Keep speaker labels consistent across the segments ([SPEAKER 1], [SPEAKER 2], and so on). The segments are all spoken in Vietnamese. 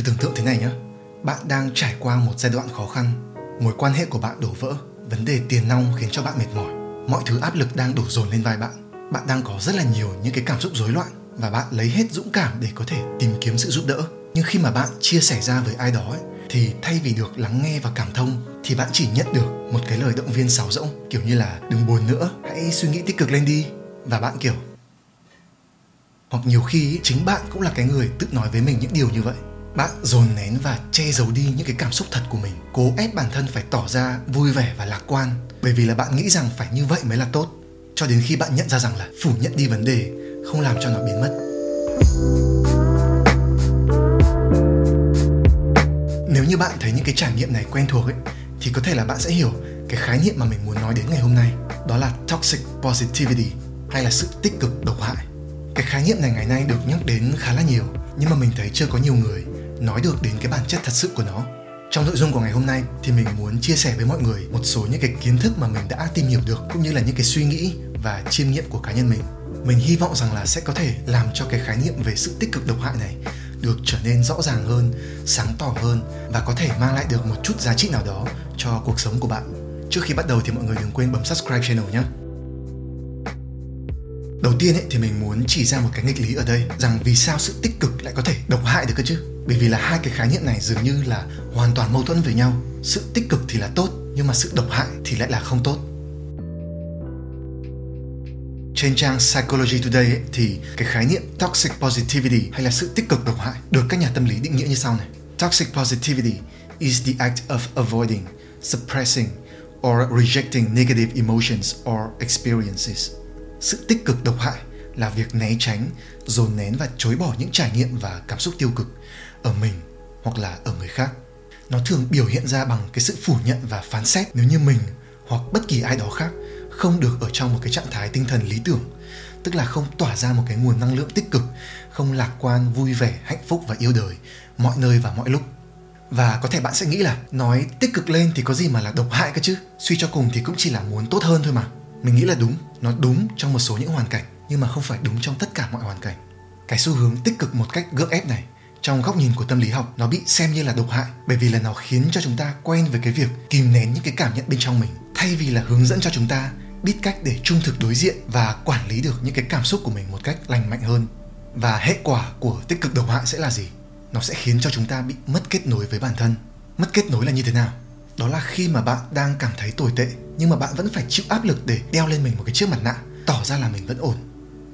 [SPEAKER 1] Thử tưởng tượng thế này nhé, bạn đang trải qua một giai đoạn khó khăn, mối quan hệ của bạn đổ vỡ, vấn đề tiền nong khiến cho bạn mệt mỏi, mọi thứ áp lực đang đổ dồn lên vai bạn. Bạn đang có rất là nhiều những cái cảm xúc rối loạn và bạn lấy hết dũng cảm để có thể tìm kiếm sự giúp đỡ. Nhưng khi mà bạn chia sẻ ra với ai đó ấy, thì thay vì được lắng nghe và cảm thông thì bạn chỉ nhận được một cái lời động viên sáo rỗng kiểu như là đừng buồn nữa, hãy suy nghĩ tích cực lên đi và bạn kiểu hoặc nhiều khi chính bạn cũng là cái người tự nói với mình những điều như vậy bạn dồn nén và che giấu đi những cái cảm xúc thật của mình, cố ép bản thân phải tỏ ra vui vẻ và lạc quan. Bởi vì là bạn nghĩ rằng phải như vậy mới là tốt. Cho đến khi bạn nhận ra rằng là phủ nhận đi vấn đề, không làm cho nó biến mất. Nếu như bạn thấy những cái trải nghiệm này quen thuộc ấy, thì có thể là bạn sẽ hiểu cái khái niệm mà mình muốn nói đến ngày hôm nay, đó là toxic positivity hay là sự tích cực độc hại. Cái khái niệm này ngày nay được nhắc đến khá là nhiều, nhưng mà mình thấy chưa có nhiều người nói được đến cái bản chất thật sự của nó. Trong nội dung của ngày hôm nay thì mình muốn chia sẻ với mọi người một số những cái kiến thức mà mình đã tìm hiểu được cũng như là những cái suy nghĩ và chiêm nghiệm của cá nhân mình. Mình hy vọng rằng là sẽ có thể làm cho cái khái niệm về sự tích cực độc hại này được trở nên rõ ràng hơn sáng tỏ hơn và có thể mang lại được một chút giá trị nào đó cho cuộc sống của bạn. Trước khi bắt đầu thì mọi người đừng quên bấm subscribe channel nhé. Đầu tiên ấy, thì mình muốn chỉ ra một cái nghịch lý ở đây rằng vì sao sự tích cực lại có thể độc hại được cơ chứ? Bởi vì là hai cái khái niệm này dường như là hoàn toàn mâu thuẫn với nhau. Sự tích cực thì là tốt, nhưng mà sự độc hại thì lại là không tốt. Trên trang Psychology Today ấy, thì cái khái niệm toxic positivity hay là sự tích cực độc hại được các nhà tâm lý định nghĩa như sau này. Toxic positivity is the act of avoiding, suppressing or rejecting negative emotions or experiences sự tích cực độc hại là việc né tránh dồn nén và chối bỏ những trải nghiệm và cảm xúc tiêu cực ở mình hoặc là ở người khác. Nó thường biểu hiện ra bằng cái sự phủ nhận và phán xét nếu như mình hoặc bất kỳ ai đó khác không được ở trong một cái trạng thái tinh thần lý tưởng, tức là không tỏa ra một cái nguồn năng lượng tích cực, không lạc quan, vui vẻ, hạnh phúc và yêu đời mọi nơi và mọi lúc. Và có thể bạn sẽ nghĩ là nói tích cực lên thì có gì mà là độc hại cơ chứ? Suy cho cùng thì cũng chỉ là muốn tốt hơn thôi mà. Mình nghĩ là đúng, nó đúng trong một số những hoàn cảnh nhưng mà không phải đúng trong tất cả mọi hoàn cảnh. Cái xu hướng tích cực một cách gượng ép này trong góc nhìn của tâm lý học, nó bị xem như là độc hại, bởi vì là nó khiến cho chúng ta quen với cái việc kìm nén những cái cảm nhận bên trong mình, thay vì là hướng dẫn cho chúng ta biết cách để trung thực đối diện và quản lý được những cái cảm xúc của mình một cách lành mạnh hơn. Và hệ quả của tích cực độc hại sẽ là gì? Nó sẽ khiến cho chúng ta bị mất kết nối với bản thân. Mất kết nối là như thế nào? Đó là khi mà bạn đang cảm thấy tồi tệ, nhưng mà bạn vẫn phải chịu áp lực để đeo lên mình một cái chiếc mặt nạ, tỏ ra là mình vẫn ổn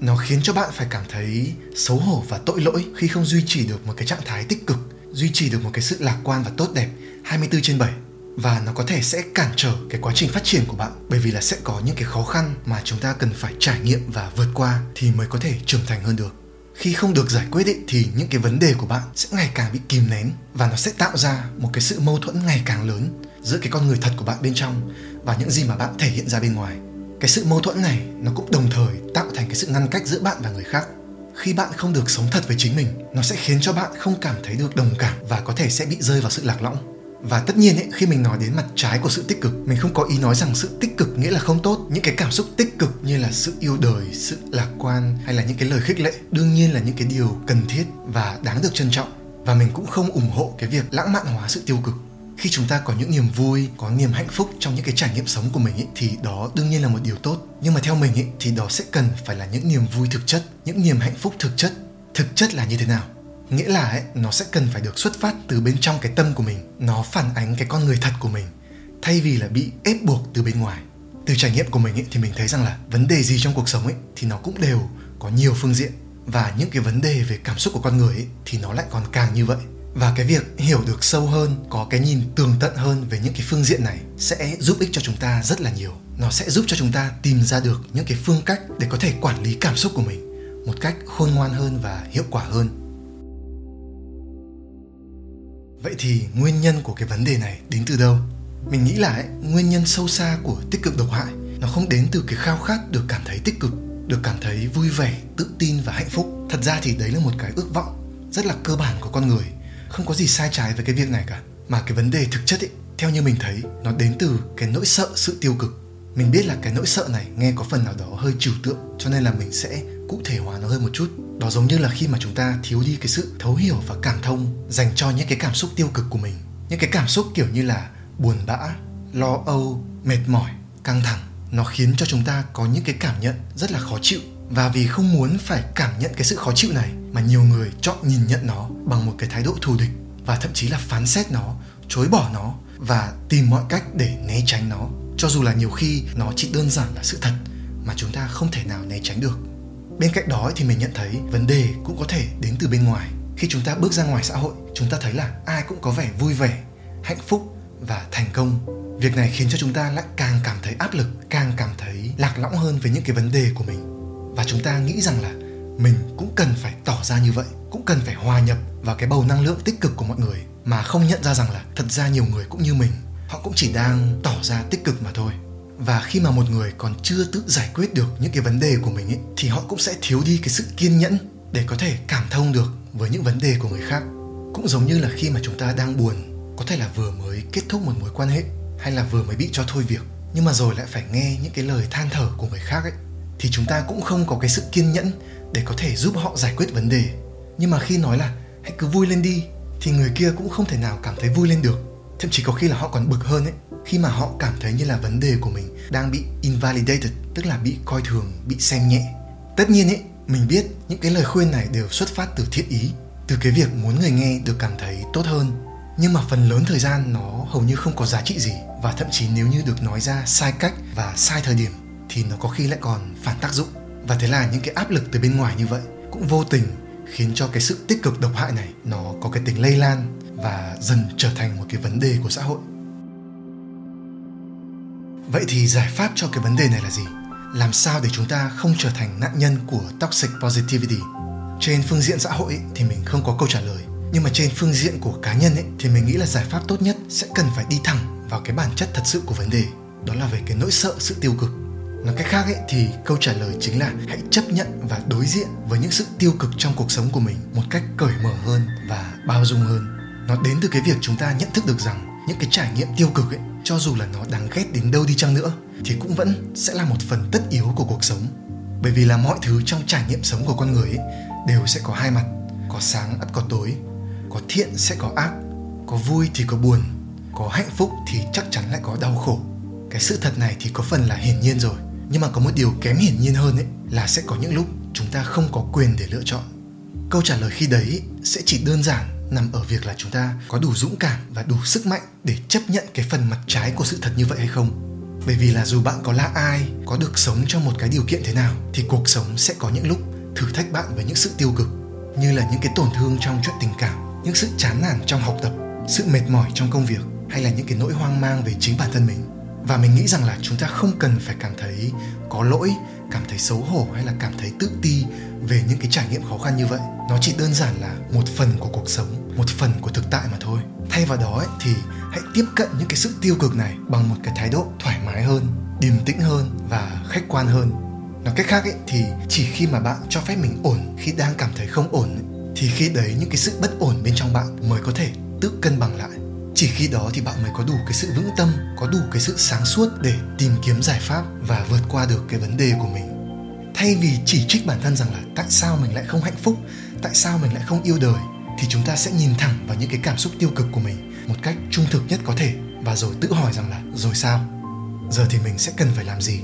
[SPEAKER 1] nó khiến cho bạn phải cảm thấy xấu hổ và tội lỗi khi không duy trì được một cái trạng thái tích cực duy trì được một cái sự lạc quan và tốt đẹp 24 trên 7 và nó có thể sẽ cản trở cái quá trình phát triển của bạn bởi vì là sẽ có những cái khó khăn mà chúng ta cần phải trải nghiệm và vượt qua thì mới có thể trưởng thành hơn được. Khi không được giải quyết ý, thì những cái vấn đề của bạn sẽ ngày càng bị kìm nén và nó sẽ tạo ra một cái sự mâu thuẫn ngày càng lớn giữa cái con người thật của bạn bên trong và những gì mà bạn thể hiện ra bên ngoài cái sự mâu thuẫn này nó cũng đồng thời tạo thành cái sự ngăn cách giữa bạn và người khác. Khi bạn không được sống thật với chính mình nó sẽ khiến cho bạn không cảm thấy được đồng cảm và có thể sẽ bị rơi vào sự lạc lõng. Và tất nhiên ấy, khi mình nói đến mặt trái của sự tích cực mình không có ý nói rằng sự tích cực nghĩa là không tốt. Những cái cảm xúc tích cực như là sự yêu đời sự lạc quan hay là những cái lời khích lệ đương nhiên là những cái điều cần thiết và đáng được trân trọng. Và mình cũng không ủng hộ cái việc lãng mạn hóa sự tiêu cực khi chúng ta có những niềm vui có niềm hạnh phúc trong những cái trải nghiệm sống của mình ý, thì đó đương nhiên là một điều tốt. Nhưng mà theo mình ý, thì đó sẽ cần phải là những niềm vui thực chất những niềm hạnh phúc thực chất. Thực chất là như thế nào? Nghĩa là ấy, nó sẽ cần phải được xuất phát từ bên trong cái tâm của mình. Nó phản ánh cái con người thật của mình thay vì là bị ép buộc từ bên ngoài. Từ trải nghiệm của mình ấy, thì mình thấy rằng là vấn đề gì trong cuộc sống ấy thì nó cũng đều có nhiều phương diện. Và những cái vấn đề về cảm xúc của con người ấy, thì nó lại còn càng như vậy và cái việc hiểu được sâu hơn có cái nhìn tường tận hơn về những cái phương diện này sẽ giúp ích cho chúng ta rất là nhiều. Nó sẽ giúp cho chúng ta tìm ra được những cái phương cách để có thể quản lý cảm xúc của mình một cách khôn ngoan hơn và hiệu quả hơn. Vậy thì nguyên nhân của cái vấn đề này đến từ đâu? Mình nghĩ là ấy, nguyên nhân sâu xa của tích cực độc hại nó không đến từ cái khao khát được cảm thấy tích cực được cảm thấy vui vẻ tự tin và hạnh phúc. Thật ra thì đấy là một cái ước vọng rất là cơ bản của con người không có gì sai trái với cái việc này cả. Mà cái vấn đề thực chất ấy theo như mình thấy, nó đến từ cái nỗi sợ, sự tiêu cực. Mình biết là cái nỗi sợ này nghe có phần nào đó hơi trừu tượng, cho nên là mình sẽ cụ thể hóa nó hơn một chút. Đó giống như là khi mà chúng ta thiếu đi cái sự thấu hiểu và cảm thông dành cho những cái cảm xúc tiêu cực của mình. Những cái cảm xúc kiểu như là buồn bã, lo âu, mệt mỏi, căng thẳng, nó khiến cho chúng ta có những cái cảm nhận rất là khó chịu và vì không muốn phải cảm nhận cái sự khó chịu này, mà nhiều người chọn nhìn nhận nó bằng một cái thái độ thù địch và thậm chí là phán xét nó, chối bỏ nó và tìm mọi cách để né tránh nó. Cho dù là nhiều khi nó chỉ đơn giản là sự thật mà chúng ta không thể nào né tránh được. Bên cạnh đó thì mình nhận thấy vấn đề cũng có thể đến từ bên ngoài. Khi chúng ta bước ra ngoài xã hội, chúng ta thấy là ai cũng có vẻ vui vẻ, hạnh phúc và thành công. Việc này khiến cho chúng ta lại càng cảm thấy áp lực, càng cảm thấy lạc lõng hơn với những cái vấn đề của mình và chúng ta nghĩ rằng là mình cũng cần phải tỏ ra như vậy, cũng cần phải hòa nhập vào cái bầu năng lượng tích cực của mọi người, mà không nhận ra rằng là thật ra nhiều người cũng như mình, họ cũng chỉ đang tỏ ra tích cực mà thôi. Và khi mà một người còn chưa tự giải quyết được những cái vấn đề của mình ấy, thì họ cũng sẽ thiếu đi cái sự kiên nhẫn để có thể cảm thông được với những vấn đề của người khác. Cũng giống như là khi mà chúng ta đang buồn, có thể là vừa mới kết thúc một mối quan hệ, hay là vừa mới bị cho thôi việc, nhưng mà rồi lại phải nghe những cái lời than thở của người khác ấy thì chúng ta cũng không có cái sự kiên nhẫn để có thể giúp họ giải quyết vấn đề. Nhưng mà khi nói là hãy cứ vui lên đi, thì người kia cũng không thể nào cảm thấy vui lên được. Thậm chí có khi là họ còn bực hơn ấy, khi mà họ cảm thấy như là vấn đề của mình đang bị invalidated, tức là bị coi thường, bị xem nhẹ. Tất nhiên ấy, mình biết những cái lời khuyên này đều xuất phát từ thiện ý, từ cái việc muốn người nghe được cảm thấy tốt hơn. Nhưng mà phần lớn thời gian nó hầu như không có giá trị gì, và thậm chí nếu như được nói ra sai cách và sai thời điểm thì nó có khi lại còn phản tác dụng. Và thế là những cái áp lực từ bên ngoài như vậy cũng vô tình khiến cho cái sự tích cực độc hại này nó có cái tính lây lan và dần trở thành một cái vấn đề của xã hội. Vậy thì giải pháp cho cái vấn đề này là gì? Làm sao để chúng ta không trở thành nạn nhân của toxic positivity? Trên phương diện xã hội thì mình không có câu trả lời, nhưng mà trên phương diện của cá nhân ấy, thì mình nghĩ là giải pháp tốt nhất sẽ cần phải đi thẳng vào cái bản chất thật sự của vấn đề, đó là về cái nỗi sợ, sự tiêu cực nói cách khác ấy, thì câu trả lời chính là hãy chấp nhận và đối diện với những sự tiêu cực trong cuộc sống của mình một cách cởi mở hơn và bao dung hơn. Nó đến từ cái việc chúng ta nhận thức được rằng những cái trải nghiệm tiêu cực ấy, cho dù là nó đáng ghét đến đâu đi chăng nữa, thì cũng vẫn sẽ là một phần tất yếu của cuộc sống. Bởi vì là mọi thứ trong trải nghiệm sống của con người ấy, đều sẽ có hai mặt, có sáng ắt có tối. Có thiện sẽ có ác, có vui thì có buồn, có hạnh phúc thì chắc chắn lại có đau khổ. Cái sự thật này thì có phần là hiển nhiên rồi nhưng mà có một điều kém hiển nhiên hơn ấy, là sẽ có những lúc chúng ta không có quyền để lựa chọn. Câu trả lời khi đấy sẽ chỉ đơn giản nằm ở việc là chúng ta có đủ dũng cảm và đủ sức mạnh để chấp nhận cái phần mặt trái của sự thật như vậy hay không. Bởi vì là dù bạn có là ai, có được sống trong một cái điều kiện thế nào, thì cuộc sống sẽ có những lúc thử thách bạn với những sự tiêu cực, như là những cái tổn thương trong chuyện tình cảm, những sự chán nản trong học tập, sự mệt mỏi trong công việc, hay là những cái nỗi hoang mang về chính bản thân mình và mình nghĩ rằng là chúng ta không cần phải cảm thấy có lỗi cảm thấy xấu hổ hay là cảm thấy tự ti về những cái trải nghiệm khó khăn như vậy. Nó chỉ đơn giản là một phần của cuộc sống một phần của thực tại mà thôi. Thay vào đó ấy, thì hãy tiếp cận những cái sự tiêu cực này bằng một cái thái độ thoải mái hơn điềm tĩnh hơn và khách quan hơn. Nói cách khác ấy, thì chỉ khi mà bạn cho phép mình ổn khi đang cảm thấy không ổn ấy, thì khi đấy những cái sự bất ổn bên trong bạn mới có thể tự cân bằng lại chỉ khi đó thì bạn mới có đủ cái sự vững tâm, có đủ cái sự sáng suốt để tìm kiếm giải pháp và vượt qua được cái vấn đề của mình. Thay vì chỉ trích bản thân rằng là tại sao mình lại không hạnh phúc, tại sao mình lại không yêu đời, thì chúng ta sẽ nhìn thẳng vào những cái cảm xúc tiêu cực của mình một cách trung thực nhất có thể và rồi tự hỏi rằng là rồi sao? Giờ thì mình sẽ cần phải làm gì?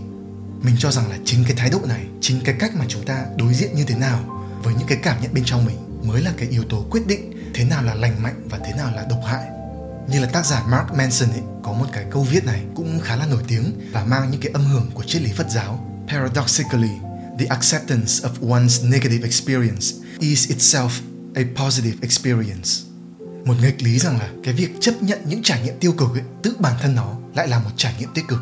[SPEAKER 1] Mình cho rằng là chính cái thái độ này, chính cái cách mà chúng ta đối diện như thế nào với những cái cảm nhận bên trong mình mới là cái yếu tố quyết định thế nào là lành mạnh và thế nào là độc hại như là tác giả Mark Manson ấy có một cái câu viết này cũng khá là nổi tiếng và mang những cái âm hưởng của triết lý Phật giáo. Paradoxically, the acceptance of one's negative experience is itself a positive experience. Một nghịch lý rằng là cái việc chấp nhận những trải nghiệm tiêu cực ấy, tự bản thân nó lại là một trải nghiệm tích cực.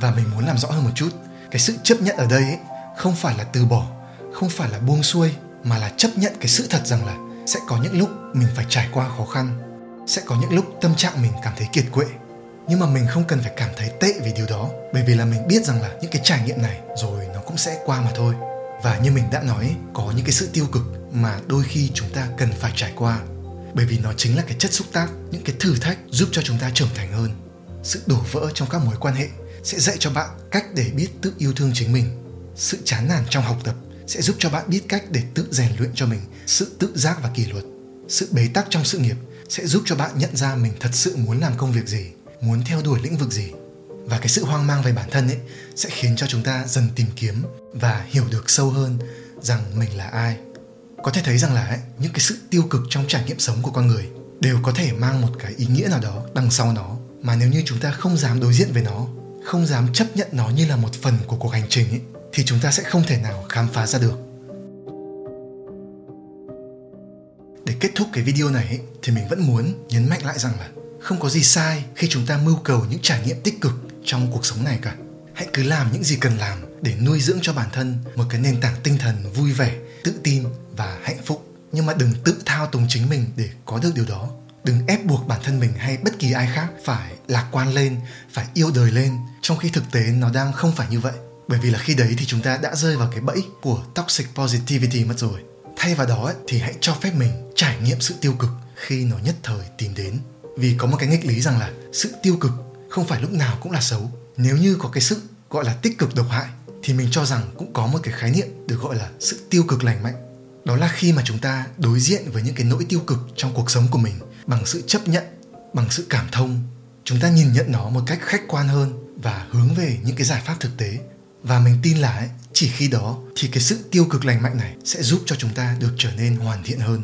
[SPEAKER 1] Và mình muốn làm rõ hơn một chút, cái sự chấp nhận ở đây ấy, không phải là từ bỏ, không phải là buông xuôi mà là chấp nhận cái sự thật rằng là sẽ có những lúc mình phải trải qua khó khăn sẽ có những lúc tâm trạng mình cảm thấy kiệt quệ, nhưng mà mình không cần phải cảm thấy tệ vì điều đó, bởi vì là mình biết rằng là những cái trải nghiệm này rồi nó cũng sẽ qua mà thôi. Và như mình đã nói, có những cái sự tiêu cực mà đôi khi chúng ta cần phải trải qua, bởi vì nó chính là cái chất xúc tác, những cái thử thách giúp cho chúng ta trưởng thành hơn. Sự đổ vỡ trong các mối quan hệ sẽ dạy cho bạn cách để biết tự yêu thương chính mình. Sự chán nản trong học tập sẽ giúp cho bạn biết cách để tự rèn luyện cho mình sự tự giác và kỷ luật. Sự bế tắc trong sự nghiệp sẽ giúp cho bạn nhận ra mình thật sự muốn làm công việc gì, muốn theo đuổi lĩnh vực gì. Và cái sự hoang mang về bản thân ấy sẽ khiến cho chúng ta dần tìm kiếm và hiểu được sâu hơn rằng mình là ai. Có thể thấy rằng là ấy, những cái sự tiêu cực trong trải nghiệm sống của con người đều có thể mang một cái ý nghĩa nào đó đằng sau nó mà nếu như chúng ta không dám đối diện với nó không dám chấp nhận nó như là một phần của cuộc hành trình ấy, thì chúng ta sẽ không thể nào khám phá ra được để kết thúc cái video này ấy, thì mình vẫn muốn nhấn mạnh lại rằng là không có gì sai khi chúng ta mưu cầu những trải nghiệm tích cực trong cuộc sống này cả. Hãy cứ làm những gì cần làm để nuôi dưỡng cho bản thân một cái nền tảng tinh thần vui vẻ tự tin và hạnh phúc. Nhưng mà đừng tự thao túng chính mình để có được điều đó. Đừng ép buộc bản thân mình hay bất kỳ ai khác phải lạc quan lên phải yêu đời lên trong khi thực tế nó đang không phải như vậy. Bởi vì là khi đấy thì chúng ta đã rơi vào cái bẫy của toxic positivity mất rồi thay vào đó thì hãy cho phép mình trải nghiệm sự tiêu cực khi nó nhất thời tìm đến. Vì có một cái nghịch lý rằng là sự tiêu cực không phải lúc nào cũng là xấu. Nếu như có cái sự gọi là tích cực độc hại thì mình cho rằng cũng có một cái khái niệm được gọi là sự tiêu cực lành mạnh. Đó là khi mà chúng ta đối diện với những cái nỗi tiêu cực trong cuộc sống của mình bằng sự chấp nhận bằng sự cảm thông. Chúng ta nhìn nhận nó một cách khách quan hơn và hướng về những cái giải pháp thực tế. Và mình tin là ấy, chỉ khi đó thì cái sự tiêu cực lành mạnh này sẽ giúp cho chúng ta được trở nên hoàn thiện hơn.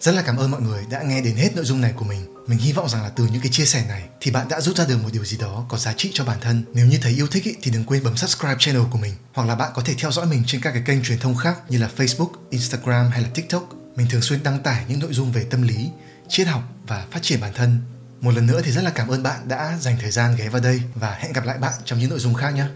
[SPEAKER 1] Rất là cảm ơn mọi người đã nghe đến hết nội dung này của mình. Mình hy vọng rằng là từ những cái chia sẻ này thì bạn đã rút ra được một điều gì đó có giá trị cho bản thân. Nếu như thấy yêu thích ý, thì đừng quên bấm subscribe channel của mình. Hoặc là bạn có thể theo dõi mình trên các cái kênh truyền thông khác như là facebook instagram hay là tiktok. Mình thường xuyên đăng tải những nội dung về tâm lý triết học và phát triển bản thân. Một lần nữa thì rất là cảm ơn bạn đã dành thời gian ghé vào đây và hẹn gặp lại bạn trong những nội dung khác nhé.